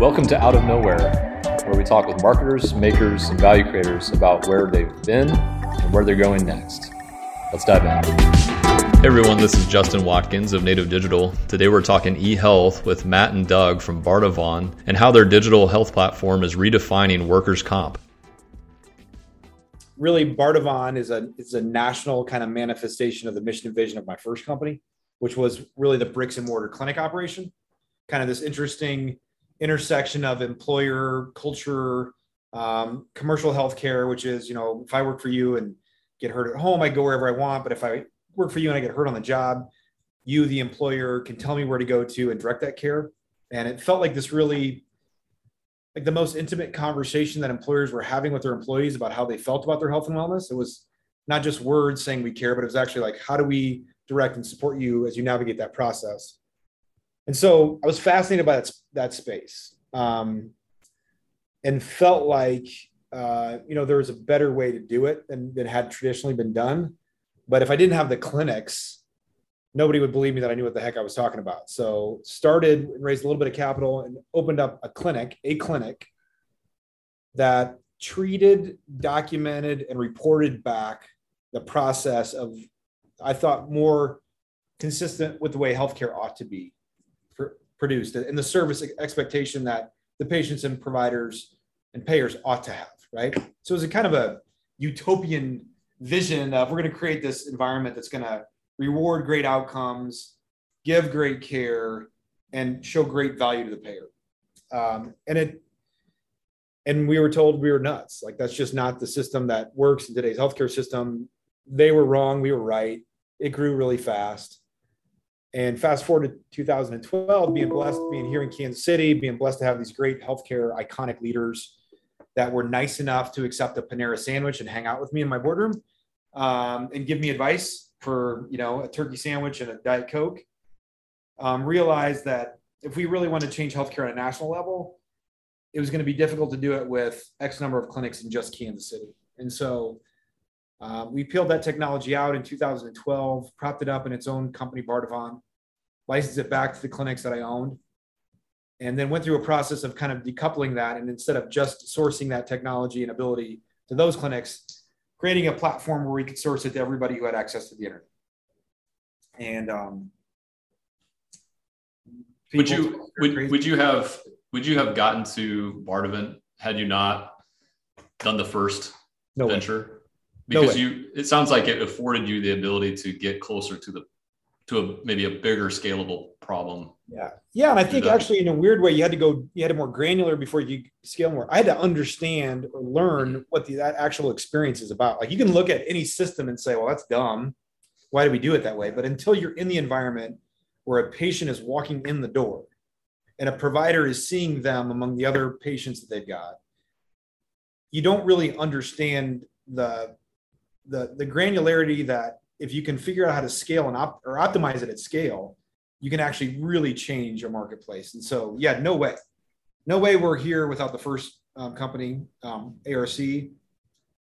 Welcome to Out of Nowhere, where we talk with marketers, makers, and value creators about where they've been and where they're going next. Let's dive in. Hey everyone, this is Justin Watkins of Native Digital. Today we're talking e-health with Matt and Doug from Bardavon and how their digital health platform is redefining workers' comp. Really, Bardavon is a is a national kind of manifestation of the mission and vision of my first company, which was really the bricks and mortar clinic operation. Kind of this interesting intersection of employer culture, um, commercial healthcare, which is, you know, if I work for you and get hurt at home, I go wherever I want. But if I work for you and I get hurt on the job, you, the employer, can tell me where to go to and direct that care. And it felt like this really, like the most intimate conversation that employers were having with their employees about how they felt about their health and wellness. It was not just words saying we care, but it was actually like, how do we direct and support you as you navigate that process? And so I was fascinated by that, that space um, and felt like, uh, you know, there was a better way to do it than, than had traditionally been done. But if I didn't have the clinics, nobody would believe me that I knew what the heck I was talking about. So started and raised a little bit of capital and opened up a clinic, a clinic that treated, documented, and reported back the process of, I thought, more consistent with the way healthcare ought to be produced and the service expectation that the patients and providers and payers ought to have, right? So it's a kind of a utopian vision of we're going to create this environment that's going to reward great outcomes, give great care, and show great value to the payer. Um, and it, and we were told we were nuts. Like that's just not the system that works in today's healthcare system. They were wrong. We were right. It grew really fast. And fast forward to 2012, being blessed, being here in Kansas City, being blessed to have these great healthcare iconic leaders that were nice enough to accept a Panera sandwich and hang out with me in my boardroom um, and give me advice for you know a turkey sandwich and a diet coke. Um, realized that if we really want to change healthcare on a national level, it was going to be difficult to do it with X number of clinics in just Kansas City. And so uh, we peeled that technology out in 2012, propped it up in its own company, Bardavon, licensed it back to the clinics that I owned, and then went through a process of kind of decoupling that. And instead of just sourcing that technology and ability to those clinics, creating a platform where we could source it to everybody who had access to the internet. And um, would you would, would you have would you have gotten to Bardavon had you not done the first no venture? Way because no you it sounds like it afforded you the ability to get closer to the to a maybe a bigger scalable problem. Yeah. Yeah and i think actually in a weird way you had to go you had to more granular before you scale more. I had to understand or learn what the that actual experience is about. Like you can look at any system and say well that's dumb. Why do we do it that way? But until you're in the environment where a patient is walking in the door and a provider is seeing them among the other patients that they've got you don't really understand the the the granularity that if you can figure out how to scale and op- or optimize it at scale, you can actually really change your marketplace. And so, yeah, no way, no way we're here without the first um, company, um, ARC.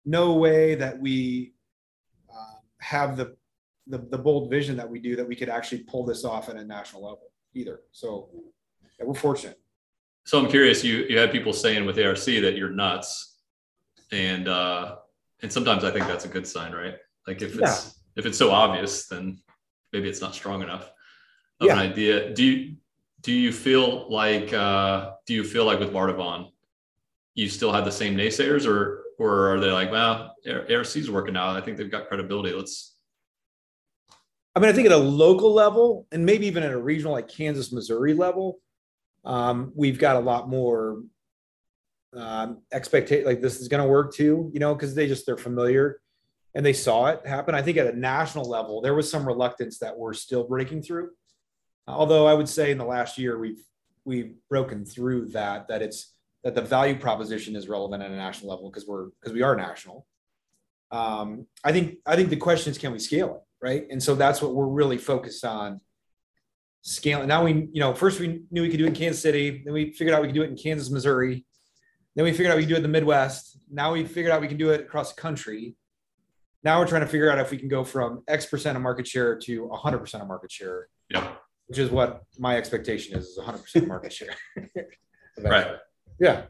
No way that we uh, have the, the the bold vision that we do that we could actually pull this off at a national level either. So, yeah, we're fortunate. So I'm curious. You you had people saying with ARC that you're nuts, and uh, and sometimes I think that's a good sign, right? Like if it's yeah. if it's so obvious, then maybe it's not strong enough of yeah. an idea. Do you do you feel like uh, do you feel like with Bardavon, you still have the same naysayers, or or are they like, well, ARC's working out. I think they've got credibility. Let's. I mean, I think at a local level, and maybe even at a regional like Kansas, Missouri level, um, we've got a lot more um, expectation like this is going to work too, you know, because they just they're familiar and they saw it happen. I think at a national level, there was some reluctance that we're still breaking through. Although I would say in the last year we've we've broken through that that it's that the value proposition is relevant at a national level because we're because we are national. Um, I think I think the question is can we scale it right, and so that's what we're really focused on scaling. Now we you know first we knew we could do it in Kansas City, then we figured out we could do it in Kansas, Missouri, then we figured out we could do it in the Midwest. Now we figured out we can do it across the country. Now we're trying to figure out if we can go from X percent of market share to 100% of market share. Yeah. Which is what my expectation is, is 100% market share. Right. Yeah.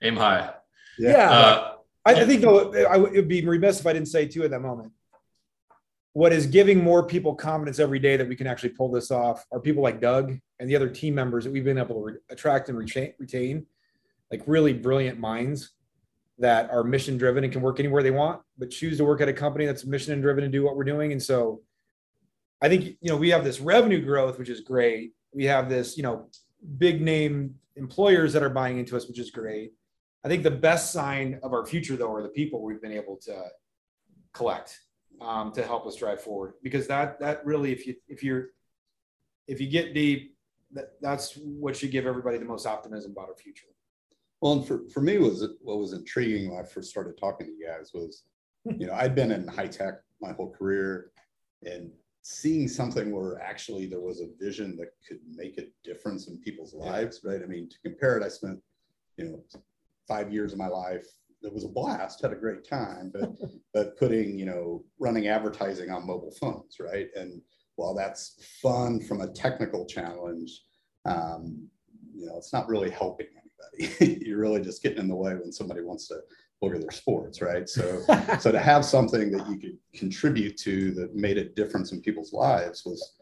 Aim high. Yeah. yeah. Uh, I, I, think though it would be remiss if I didn't say too at that moment. What is giving more people confidence every day that we can actually pull this off are people like Doug and the other team members that we've been able to re- attract and retain, like really brilliant minds that are mission driven and can work anywhere they want, but choose to work at a company that's mission driven and do what we're doing. And so I think, you know, we have this revenue growth, which is great. We have this, you know, big name employers that are buying into us, which is great. I think the best sign of our future, though, are the people we've been able to collect um, to help us drive forward. Because that that really, if you if you're if you get deep, that, that's what should give everybody the most optimism about our future. Well, and for, for me, was what was intriguing when I first started talking to you guys was, you know, I'd been in high tech my whole career, and seeing something where actually there was a vision that could make a difference in people's lives, right? I mean, to compare it, I spent, you know, five years of my life. It was a blast, had a great time, but but putting, you know, running advertising on mobile phones, right? And while that's fun from a technical challenge, um, you know, it's not really helping anybody. You're really just getting in the way when somebody wants to look at their sports, right? So, so to have something that you could contribute to that made a difference in people's lives was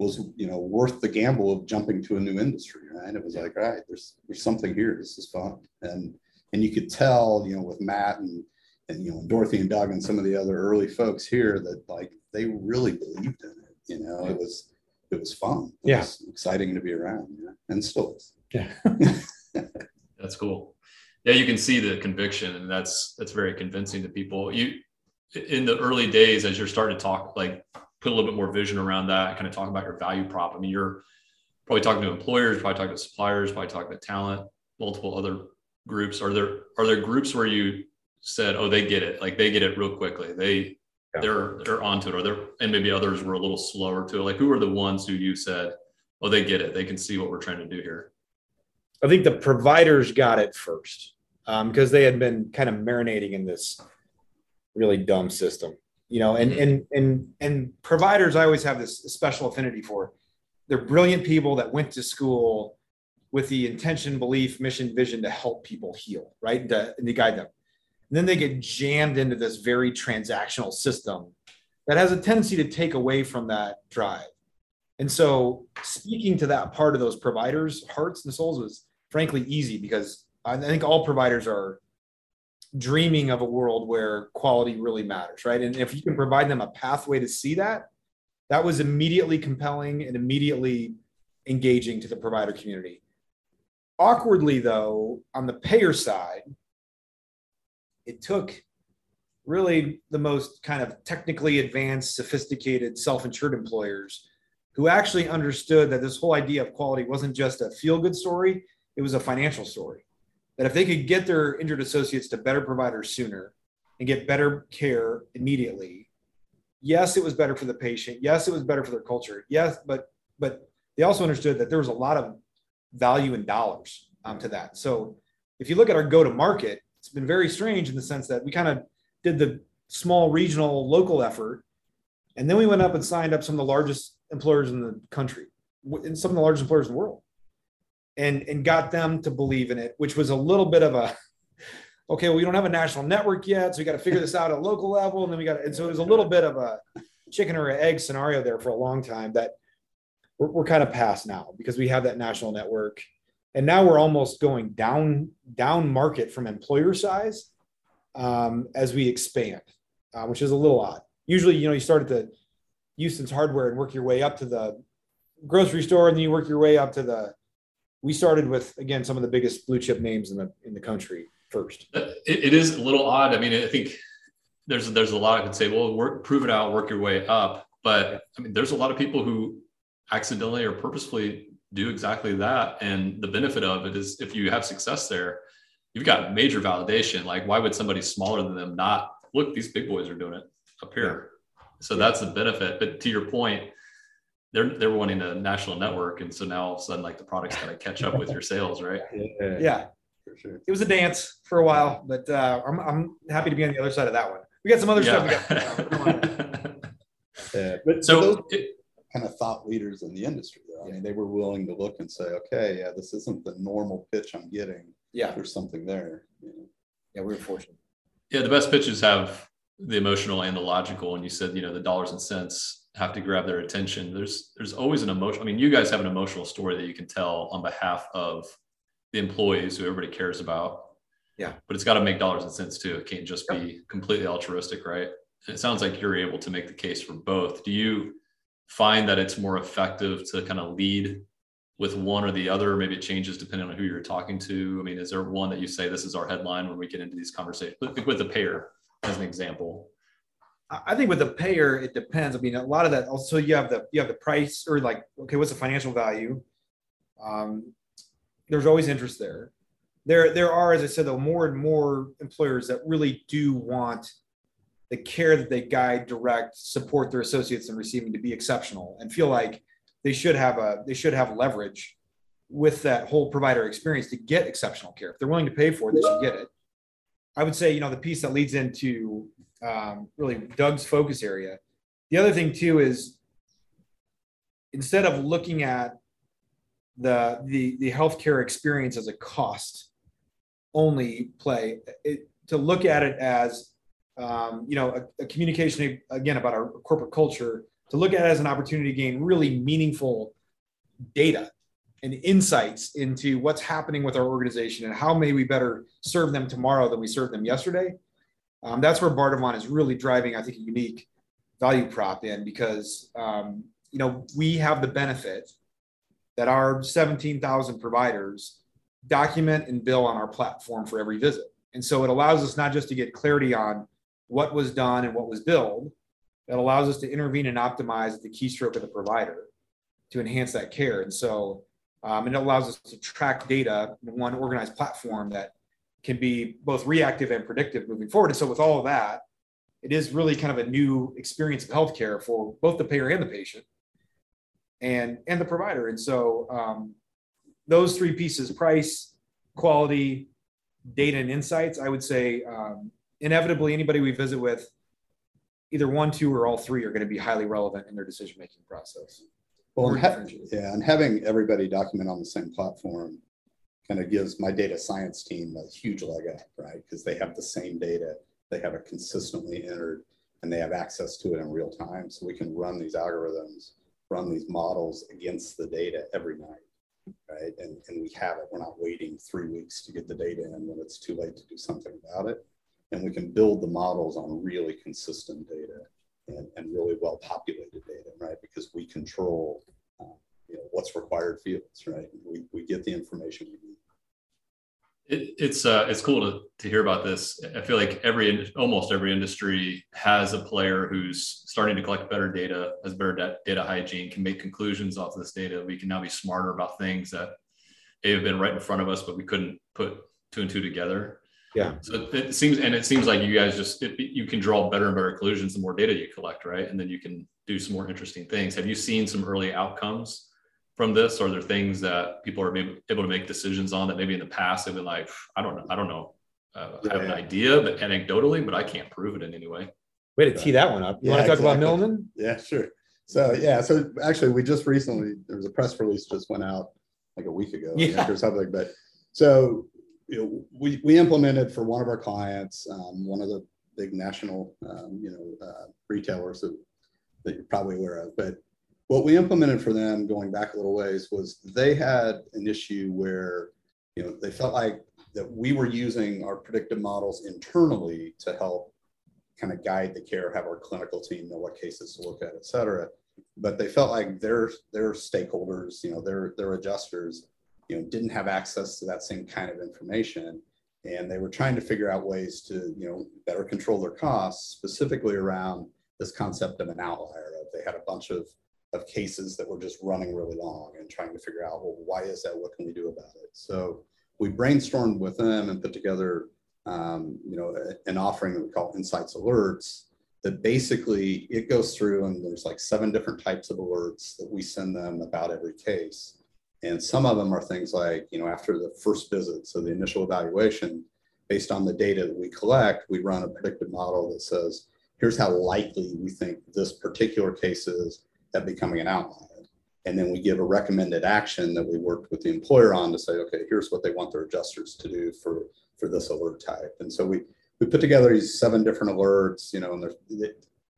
was you know worth the gamble of jumping to a new industry, right? It was like, all right, there's there's something here. This is fun, and and you could tell, you know, with Matt and and you know Dorothy and Doug and some of the other early folks here that like they really believed in it. You know, it was it was fun. It yeah, was exciting to be around, yeah, and still is. Yeah, that's cool yeah, you can see the conviction, and that's that's very convincing to people. You in the early days, as you're starting to talk, like put a little bit more vision around that, kind of talk about your value prop. I mean, you're probably talking to employers, probably talking to suppliers, probably talking to talent, multiple other groups. Are there are there groups where you said, oh, they get it, like they get it real quickly, they yeah. they're they're onto it, or they're and maybe others were a little slower to it. Like who are the ones who you said, oh, they get it, they can see what we're trying to do here. I think the providers got it first because um, they had been kind of marinating in this really dumb system, you know. And and and and providers, I always have this special affinity for. They're brilliant people that went to school with the intention, belief, mission, vision to help people heal, right? And to, and to guide them. And then they get jammed into this very transactional system that has a tendency to take away from that drive. And so, speaking to that part of those providers' hearts and souls was frankly easy because I think all providers are dreaming of a world where quality really matters, right? And if you can provide them a pathway to see that, that was immediately compelling and immediately engaging to the provider community. Awkwardly, though, on the payer side, it took really the most kind of technically advanced, sophisticated, self insured employers who actually understood that this whole idea of quality wasn't just a feel good story, it was a financial story that if they could get their injured associates to better providers sooner and get better care immediately, yes, it was better for the patient. Yes, it was better for their culture. Yes, but but they also understood that there was a lot of value in dollars um, to that. So if you look at our go to market, it's been very strange in the sense that we kind of did the small regional local effort, and then we went up and signed up some of the largest employers in the country, and some of the largest employers in the world and and got them to believe in it, which was a little bit of a okay, well, we don't have a national network yet, so we got to figure this out at a local level, and then we got and so it was a little bit of a chicken or egg scenario there for a long time that we're, we're kind of past now because we have that national network, and now we're almost going down down market from employer size um, as we expand, uh, which is a little odd. Usually, you know, you start at the Houston's hardware and work your way up to the grocery store, and then you work your way up to the we started with again some of the biggest blue chip names in the in the country first. Uh, it, it is a little odd. I mean, I think there's there's a lot I could say. Well, work, prove it out, work your way up. But I mean, there's a lot of people who accidentally or purposefully do exactly that, and the benefit of it is if you have success there, you've got major validation. Like, why would somebody smaller than them not look? These big boys are doing it up here. So that's the benefit. But to your point, they're they're wanting a national network, and so now all of a sudden, like the product's got to catch up with your sales, right? Yeah, yeah. For sure. It was a dance for a while, but uh, I'm I'm happy to be on the other side of that one. We got some other yeah. stuff. We got. yeah. But so those it, kind of thought leaders in the industry, though. I mean, they were willing to look and say, okay, yeah, this isn't the normal pitch I'm getting. Yeah, There's something there. you know. yeah, we were fortunate. Yeah, the best pitches have the emotional and the logical. And you said, you know, the dollars and cents have to grab their attention. There's there's always an emotion. I mean, you guys have an emotional story that you can tell on behalf of the employees who everybody cares about. Yeah. But it's got to make dollars and cents too. It can't just be completely altruistic, right? And it sounds like you're able to make the case for both. Do you find that it's more effective to kind of lead with one or the other? Maybe it changes depending on who you're talking to. I mean, is there one that you say this is our headline when we get into these conversations with, with the payer as an example? I think with the payer, it depends. I mean, a lot of that also you have the you have the price or like, okay, what's the financial value? Um, there's always interest there. There, there are, as I said, though, more and more employers that really do want the care that they guide, direct, support their associates in receiving to be exceptional and feel like they should have a they should have leverage with that whole provider experience to get exceptional care. If they're willing to pay for it, they should get it. I would say, you know, the piece that leads into um, really Doug's focus area. The other thing too is instead of looking at the the the healthcare experience as a cost only play, it, to look at it as um, you know a, a communication again about our corporate culture. To look at it as an opportunity to gain really meaningful data and insights into what's happening with our organization and how may we better serve them tomorrow than we served them yesterday. Um, that's where Bardavon is really driving, I think, a unique value prop in because um, you know we have the benefit that our 17,000 providers document and bill on our platform for every visit, and so it allows us not just to get clarity on what was done and what was billed, it allows us to intervene and optimize the keystroke of the provider to enhance that care, and so um, and it allows us to track data in one organized platform that can be both reactive and predictive moving forward. And so, with all of that, it is really kind of a new experience of healthcare for both the payer and the patient, and and the provider. And so, um, those three pieces: price, quality, data, and insights. I would say, um, inevitably, anybody we visit with, either one, two, or all three, are going to be highly relevant in their decision making process. Well, and ha- yeah, and having everybody document on the same platform kind of gives my data science team a huge leg up, right? Because they have the same data, they have it consistently entered, and they have access to it in real time. So we can run these algorithms, run these models against the data every night, right? And, and we have it. We're not waiting three weeks to get the data in when it's too late to do something about it. And we can build the models on really consistent data and, and really well populated data, right? Because we control uh, you know what's required fields, right? We, we get the information we need. It, it's uh, it's cool to, to hear about this. I feel like every almost every industry has a player who's starting to collect better data, has better da- data hygiene, can make conclusions off of this data. We can now be smarter about things that may have been right in front of us, but we couldn't put two and two together. Yeah. So it, it seems, and it seems like you guys just it, you can draw better and better conclusions the more data you collect, right? And then you can do some more interesting things. Have you seen some early outcomes from this? Are there things that people are maybe able to make decisions on that maybe in the past they've been like, I don't know, I don't know. Uh, I have an idea, but anecdotally, but I can't prove it in any way. Way to tee that one up. You Yeah, want to talk about exactly. Milliman? Yeah, sure. So yeah, so actually, we just recently there was a press release just went out like a week ago, I Yeah. or something. But so you know, we we implemented for one of our clients, um, one of the big national um, you know uh, retailers that that you're probably aware of. But what we implemented for them, going back a little ways, was they had an issue where you know they felt like that we were using our predictive models internally to help kind of guide the care, have our clinical team know what cases to look at, et cetera. But they felt like their their stakeholders, you know, their their adjusters, you know, didn't have access to that same kind of information. And they were trying to figure out ways to, you know, better control their costs, specifically around this concept of an outlier. Of they had a bunch of of cases that were just running really long and trying to figure out, well, why is that? What can we do about it? So we brainstormed with them and put together um, you know, an offering that we call Insights Alerts that basically it goes through and there's like seven different types of alerts that we send them about every case. And some of them are things like, you know, after the first visit, so the initial evaluation, based on the data that we collect, we run a predictive model that says, here's how likely we think this particular case is at becoming an outlier. and then we give a recommended action that we worked with the employer on to say, okay, here's what they want their adjusters to do for for this alert type. And so we we put together these seven different alerts, you know, and there's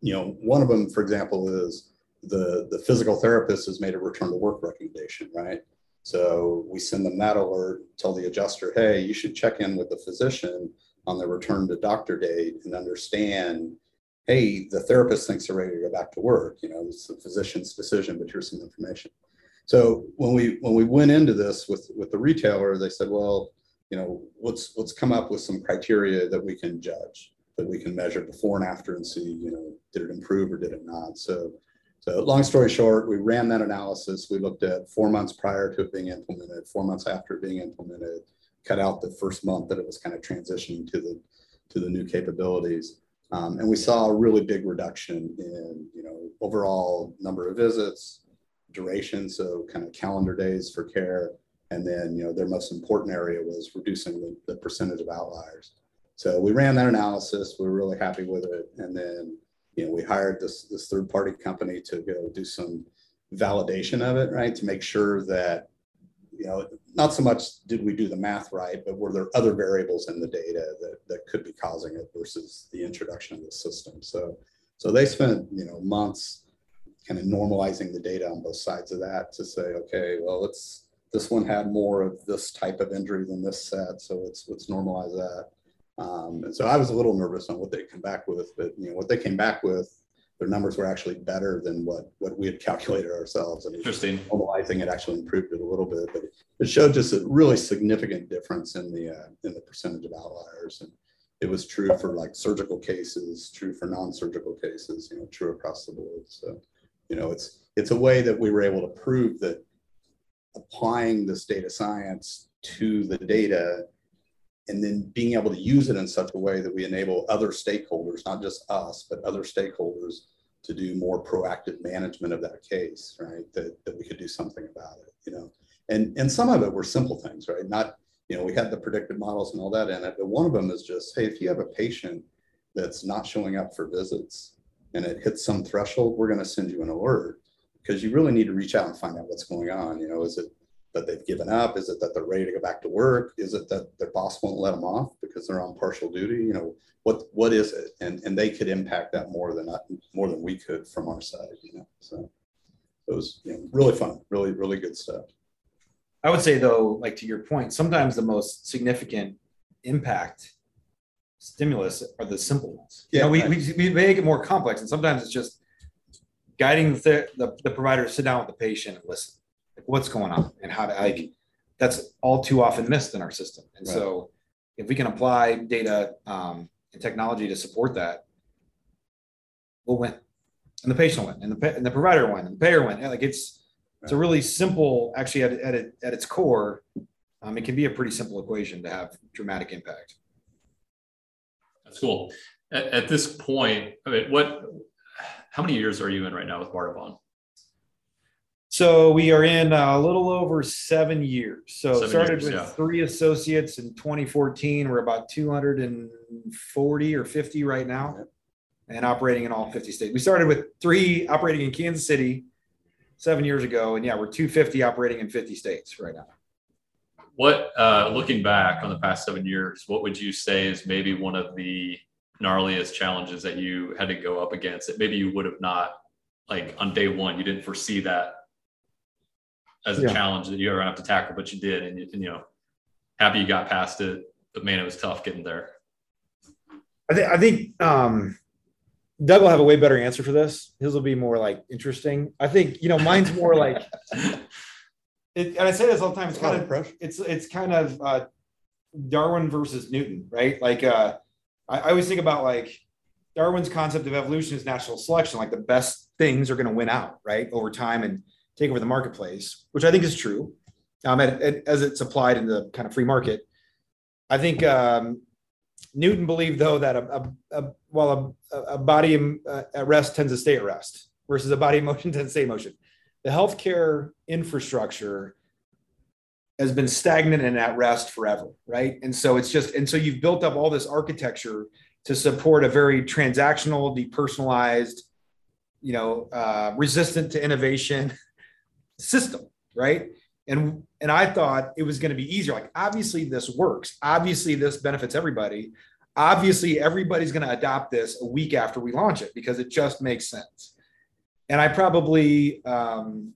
you know one of them, for example, is the the physical therapist has made a return to work recommendation, right? So we send them that alert, tell the adjuster, hey, you should check in with the physician on the return to doctor date and understand hey, the therapist thinks they're ready to go back to work. You know, it's the physician's decision, but here's some information. So when we when we went into this with with the retailer, they said, well, you know, let's let's come up with some criteria that we can judge, that we can measure before and after and see, you know, did it improve or did it not? So so long story short, we ran that analysis. We looked at four months prior to it being implemented, four months after it being implemented, cut out the first month that it was kind of transitioning to the to the new capabilities. Um, and we saw a really big reduction in, you know, overall number of visits, duration, so kind of calendar days for care. And then, you know, their most important area was reducing the, the percentage of outliers. So we ran that analysis. We were really happy with it. And then, you know, we hired this, this third party company to go do some validation of it, right? To make sure that you know, not so much did we do the math right, but were there other variables in the data that, that could be causing it versus the introduction of the system. So, so they spent, you know, months kind of normalizing the data on both sides of that to say, okay, well, let's, this one had more of this type of injury than this set. So let's, let's normalize that. Um, and so I was a little nervous on what they come back with, but you know, what they came back with their numbers were actually better than what what we had calculated ourselves. And Interesting. Normalizing it actually improved it a little bit, but it showed just a really significant difference in the uh, in the percentage of outliers. And it was true for like surgical cases, true for non-surgical cases, you know, true across the board. So, you know, it's it's a way that we were able to prove that applying this data science to the data and then being able to use it in such a way that we enable other stakeholders, not just us, but other stakeholders to do more proactive management of that case, right? That, that we could do something about it, you know? And, and some of it were simple things, right? Not, you know, we had the predictive models and all that in it, but one of them is just, hey, if you have a patient that's not showing up for visits and it hits some threshold, we're going to send you an alert because you really need to reach out and find out what's going on. You know, is it that they've given up? Is it that they're ready to go back to work? Is it that their boss won't let them off because they're on partial duty? You know, what what is it? And and they could impact that more than more than we could from our side. You know, so it was you know, really fun, really really good stuff. I would say though, like to your point, sometimes the most significant impact stimulus are the simple ones. Yeah, you know, we, we, we make it more complex, and sometimes it's just guiding the, the, the provider to sit down with the patient and listen like what's going on and how to like that's all too often missed in our system. And right. so if we can apply data um, and technology to support that, we'll win. And the patient will win, and the, and the provider will win, and the payer win. like it's it's a really simple, actually at, at, it, at its core, um, it can be a pretty simple equation to have dramatic impact. That's cool. At, at this point, I mean, what, how many years are you in right now with Bardavon? So we are in a little over seven years. So seven started years, with yeah. three associates in 2014. We're about 240 or 50 right now, and operating in all 50 states. We started with three operating in Kansas City seven years ago, and yeah, we're 250 operating in 50 states right now. What, uh, looking back on the past seven years, what would you say is maybe one of the gnarliest challenges that you had to go up against that maybe you would have not like on day one you didn't foresee that as a yeah. challenge that you ever have to tackle, but you did, and, you, and, you know, happy you got past it. But man, it was tough getting there. I think I think um, Doug will have a way better answer for this. His will be more like interesting. I think you know mine's more like. It, and I say this all the time. It's kind of it's it's kind of uh, Darwin versus Newton, right? Like uh, I, I always think about like Darwin's concept of evolution is natural selection. Like the best things are going to win out, right, over time, and take over the marketplace, which I think is true, um, at, at, as it's applied in the kind of free market. I think um, Newton believed, though, that a, a, a while a, a body uh, at rest tends to stay at rest versus a body in motion tends to stay in motion. The healthcare infrastructure has been stagnant and at rest forever, right? And so it's just, and so you've built up all this architecture to support a very transactional, depersonalized, you know, uh, resistant to innovation, system, right? And and I thought it was going to be easier. Like obviously this works. Obviously this benefits everybody. Obviously everybody's going to adopt this a week after we launch it because it just makes sense. And I probably um,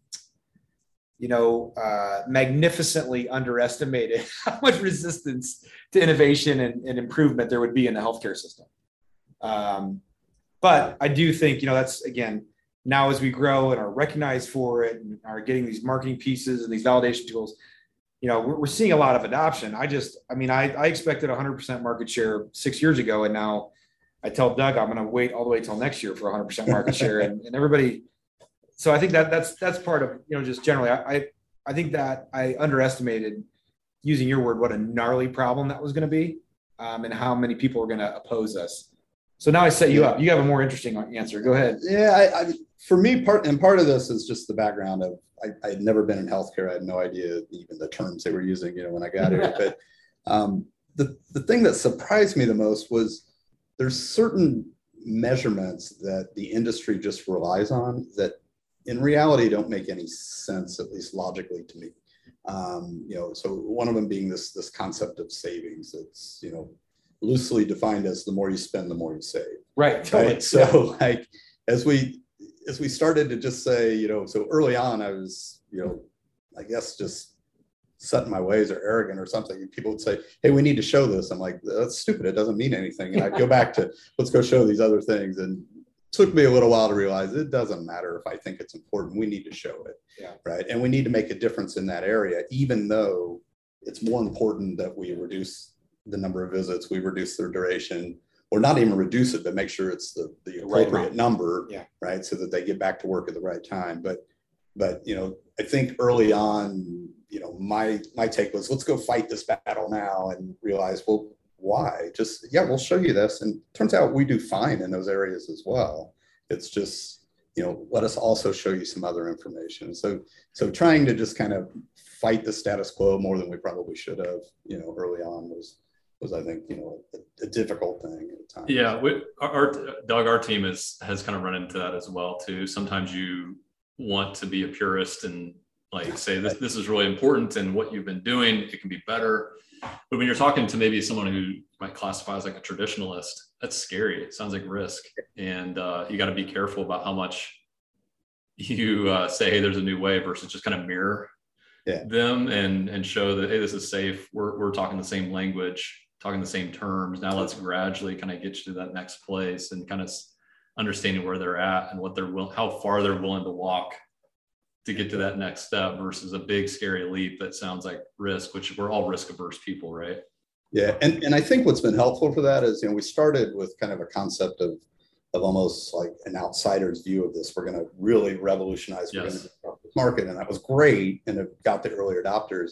you know, uh, magnificently underestimated how much resistance to innovation and, and, improvement there would be in the healthcare system. Um, but I do think, you know, that's again, now as we grow and are recognized for it and are getting these marketing pieces and these validation tools, you know, we're, we're seeing a lot of adoption. I just, I mean, I, I expected 100% market share six years ago, and now I tell Doug I'm going to wait all the way till next year for 100% market share, and, and everybody so I think that that's that's part of you know just generally I I think that I underestimated using your word what a gnarly problem that was going to be um, and how many people are going to oppose us. So now I set you up. You have a more interesting answer. Go ahead. Yeah, I, I, for me, part and part of this is just the background of I, I, had never been in healthcare. I had no idea even the terms they were using. You know, when I got here, but um, the the thing that surprised me the most was there's certain measurements that the industry just relies on that in reality don't make any sense, at least logically to me. Um, you know, so one of them being this this concept of savings. It's you know loosely defined as the more you spend, the more you save. Right. Totally. Right. So yeah. like as we as we started to just say, you know, so early on I was, you know, I guess just set in my ways or arrogant or something. And people would say, Hey, we need to show this. I'm like, that's stupid. It doesn't mean anything. And I'd go back to let's go show these other things. And took me a little while to realize it doesn't matter if I think it's important. We need to show it. Yeah. Right. And we need to make a difference in that area, even though it's more important that we reduce the number of visits, we reduce their duration, or not even reduce it, but make sure it's the, the appropriate right number. Yeah. Right. So that they get back to work at the right time. But but you know, I think early on, you know, my my take was let's go fight this battle now and realize, well, why just yeah we'll show you this and turns out we do fine in those areas as well it's just you know let us also show you some other information so so trying to just kind of fight the status quo more than we probably should have you know early on was was I think you know a, a difficult thing at times. Yeah, we, our, Doug, our team is has kind of run into that as well too. Sometimes you want to be a purist and like say this this is really important and what you've been doing it can be better, but when you're talking to maybe someone who might classify as like a traditionalist, that's scary. It sounds like risk, and uh, you got to be careful about how much you uh, say, "Hey, there's a new way," versus just kind of mirror yeah. them and and show that hey, this is safe. We're we're talking the same language, talking the same terms. Now let's gradually kind of get you to that next place and kind of understanding where they're at and what they're will, how far they're willing to walk to get to that next step versus a big scary leap that sounds like risk which we're all risk averse people right yeah and, and i think what's been helpful for that is you know we started with kind of a concept of of almost like an outsider's view of this we're going to really revolutionize yes. market and that was great and it got the early adopters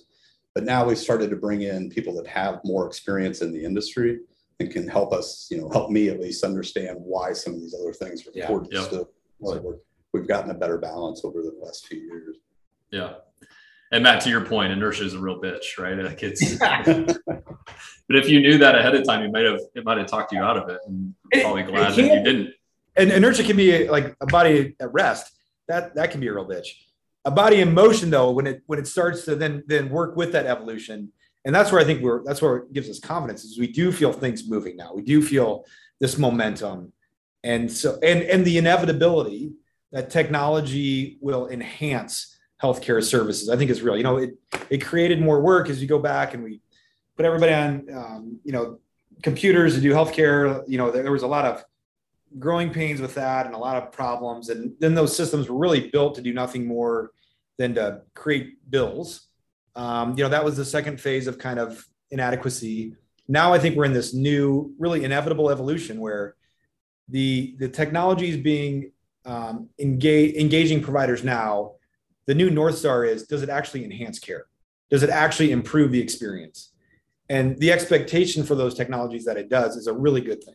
but now we've started to bring in people that have more experience in the industry and can help us you know help me at least understand why some of these other things are important yeah. Yep. to we've gotten a better balance over the last few years. Yeah. And Matt, to your point, inertia is a real bitch, right? Like it's, but if you knew that ahead of time, you might have, it might have talked you out of it and probably glad that you didn't. And inertia can be like a body at rest. That, that can be a real bitch. A body in motion though, when it, when it starts to then, then work with that evolution. And that's where I think we're, that's where it gives us confidence is we do feel things moving now. We do feel this momentum. And so, and, and the inevitability that technology will enhance healthcare services. I think is real. You know, it it created more work as you go back and we put everybody on, um, you know, computers to do healthcare. You know, there, there was a lot of growing pains with that and a lot of problems. And then those systems were really built to do nothing more than to create bills. Um, you know, that was the second phase of kind of inadequacy. Now I think we're in this new, really inevitable evolution where the the technology is being um, engage, engaging providers now, the new North Star is does it actually enhance care? Does it actually improve the experience? And the expectation for those technologies that it does is a really good thing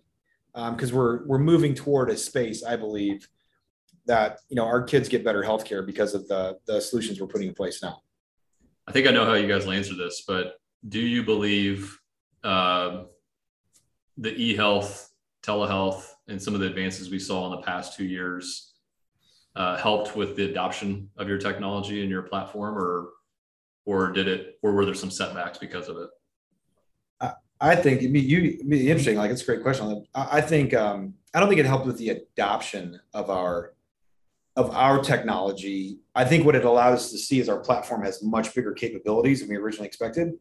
because um, we're we're moving toward a space, I believe, that you know our kids get better healthcare because of the the solutions we're putting in place now. I think I know how you guys will answer this, but do you believe uh, the e-health, telehealth, and some of the advances we saw in the past two years uh, helped with the adoption of your technology and your platform, or or did it, or were there some setbacks because of it? I think it'd be you it'd be interesting. Like it's a great question. I, I think um, I don't think it helped with the adoption of our of our technology. I think what it allowed us to see is our platform has much bigger capabilities than we originally expected.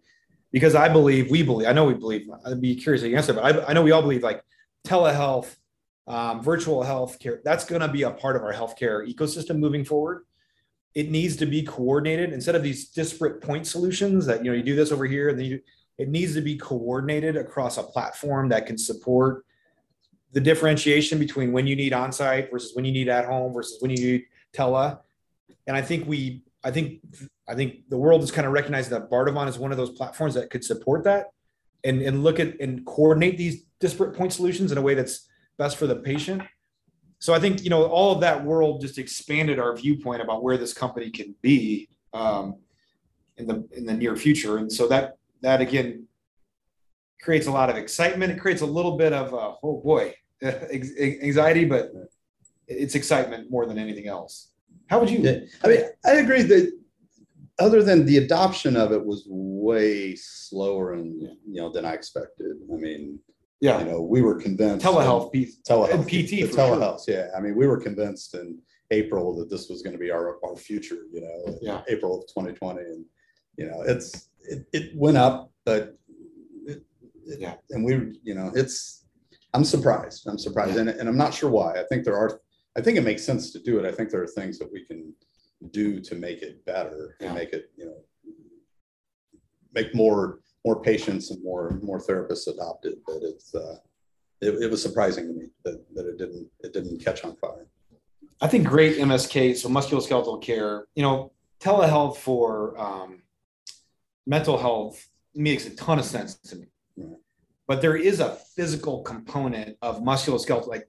Because I believe we believe I know we believe I'd be curious to answer, but I, I know we all believe like telehealth, um, virtual healthcare, that's going to be a part of our healthcare ecosystem moving forward. It needs to be coordinated instead of these disparate point solutions that you know you do this over here and then you it needs to be coordinated across a platform that can support the differentiation between when you need on-site versus when you need at home versus when you need tele. And I think we, I think, I think the world is kind of recognizing that Bardavon is one of those platforms that could support that and, and look at and coordinate these disparate point solutions in a way that's best for the patient. So I think, you know, all of that world just expanded our viewpoint about where this company can be um, in the, in the near future. And so that that again creates a lot of excitement. It creates a little bit of uh, oh boy anxiety, but it's excitement more than anything else. How would you? I mean, I agree that other than the adoption of it was way slower and you know than I expected. I mean, yeah, you know, we were convinced telehealth, P- telehealth, and PT, telehealth. Sure. Yeah, I mean, we were convinced in April that this was going to be our our future. You know, yeah. April of 2020, and you know, it's it, it went up, but it, it, yeah, and we, you know, it's, I'm surprised. I'm surprised. And, and I'm not sure why. I think there are, I think it makes sense to do it. I think there are things that we can do to make it better and make it, you know, make more, more patients and more, more therapists adopt it. But it's, uh, it, it was surprising to me that, that it didn't, it didn't catch on fire. I think great MSK, so musculoskeletal care, you know, telehealth for um, mental health makes a ton of sense to me. But there is a physical component of musculoskeletal, like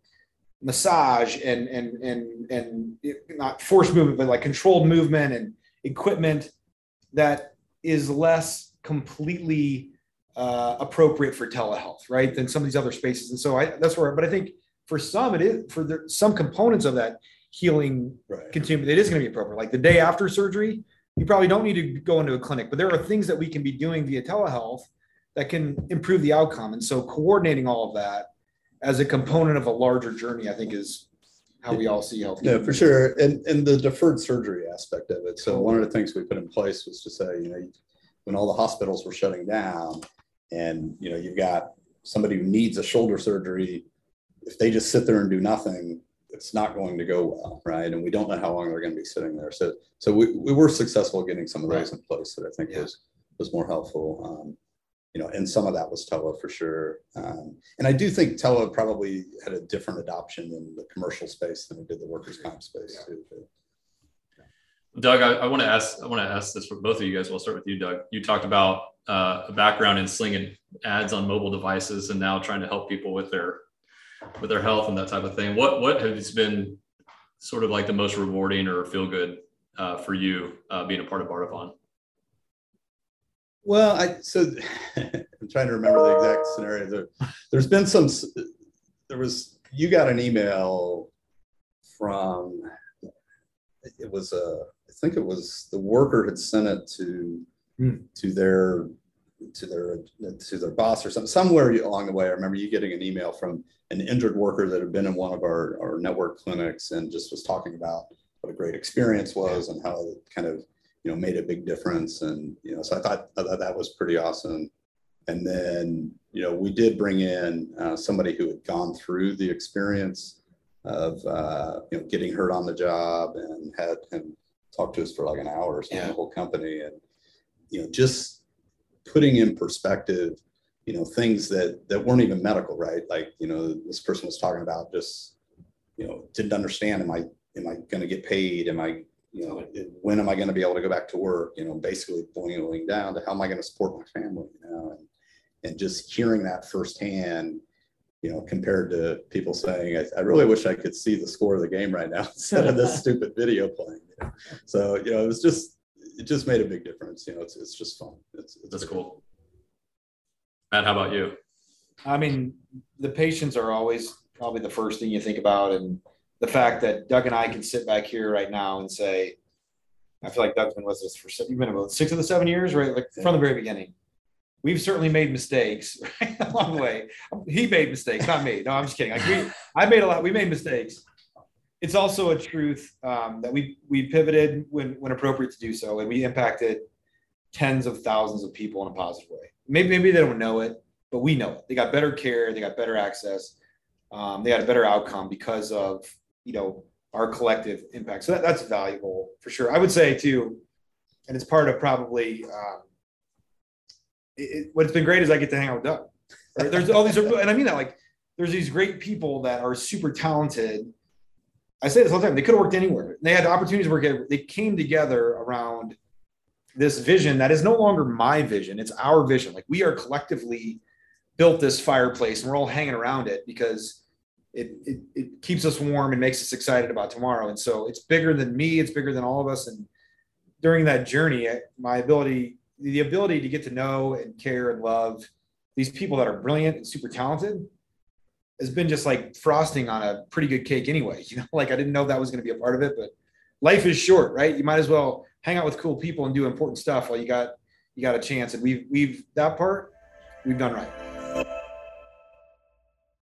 massage and and and and not forced movement, but like controlled movement and equipment that is less completely uh, appropriate for telehealth, right, than some of these other spaces. And so I, that's where, but I think for some it is for the, some components of that healing right. continuum, it is going to be appropriate. Like the day after surgery, you probably don't need to go into a clinic, but there are things that we can be doing via telehealth that can improve the outcome. And so coordinating all of that as a component of a larger journey, I think is how we all see health. Yeah, for sure. And and the deferred surgery aspect of it. So one of the things we put in place was to say, you know, when all the hospitals were shutting down and you know, you've got somebody who needs a shoulder surgery, if they just sit there and do nothing, it's not going to go well, right? And we don't know how long they're going to be sitting there. So, so we, we were successful getting some of those right. in place that I think yeah. was was more helpful. Um, you know, and some of that was Tele for sure. Um, and I do think Tele probably had a different adoption in the commercial space than it did the workers' comp space yeah. too. Doug, I, I want to ask. I want to ask this for both of you guys. We'll start with you, Doug. You talked about uh, a background in slinging ads on mobile devices, and now trying to help people with their with their health and that type of thing. What what has been sort of like the most rewarding or feel good uh, for you uh, being a part of Bardavon? Well, I so I'm trying to remember the exact scenario. There, there's been some. There was you got an email from. It was a. I think it was the worker had sent it to mm. to their to their to their boss or something somewhere along the way. I remember you getting an email from an injured worker that had been in one of our, our network clinics and just was talking about what a great experience was and how it kind of you know made a big difference and you know so I thought, I thought that was pretty awesome. And then you know we did bring in uh, somebody who had gone through the experience of uh, you know getting hurt on the job and had him talk to us for like an hour or so yeah. the whole company and you know just putting in perspective, you know, things that that weren't even medical, right? Like, you know, this person was talking about just, you know, didn't understand. Am I am I going to get paid? Am I, you know, when am I going to be able to go back to work? You know, basically boiling down to how am I going to support my family? You know, and, and just hearing that firsthand, you know, compared to people saying, I, I, really wish I could see the score of the game right now instead of this stupid video playing. You know? So, you know, it was just it just made a big difference. You know, it's it's just fun. It's, it's that's cool. Matt, how about you? I mean, the patients are always probably the first thing you think about, and the fact that Doug and I can sit back here right now and say, I feel like Doug's been with us for, you've been about six of the seven years, right? Like from the very beginning. We've certainly made mistakes right, along the way. He made mistakes, not me. No, I'm just kidding. Like we, I made a lot, we made mistakes. It's also a truth um, that we, we pivoted when, when appropriate to do so. And we impacted tens of thousands of people in a positive way. Maybe, maybe they don't know it, but we know it. They got better care, they got better access, um, they had a better outcome because of you know our collective impact. So that, that's valuable for sure. I would say too, and it's part of probably um, it, it- what's been great is I get to hang out with Doug. Right? There's all these, and I mean that like there's these great people that are super talented. I say this all the time. They could have worked anywhere. They had the opportunities to work. At, they came together around this vision that is no longer my vision. It's our vision. Like we are collectively built this fireplace and we're all hanging around it because it, it, it keeps us warm and makes us excited about tomorrow. And so it's bigger than me. It's bigger than all of us. And during that journey, my ability, the ability to get to know and care and love these people that are brilliant and super talented has been just like frosting on a pretty good cake anyway. You know, like I didn't know that was going to be a part of it, but life is short, right? You might as well hang out with cool people and do important stuff while you got you got a chance. And we've we've that part we've done right.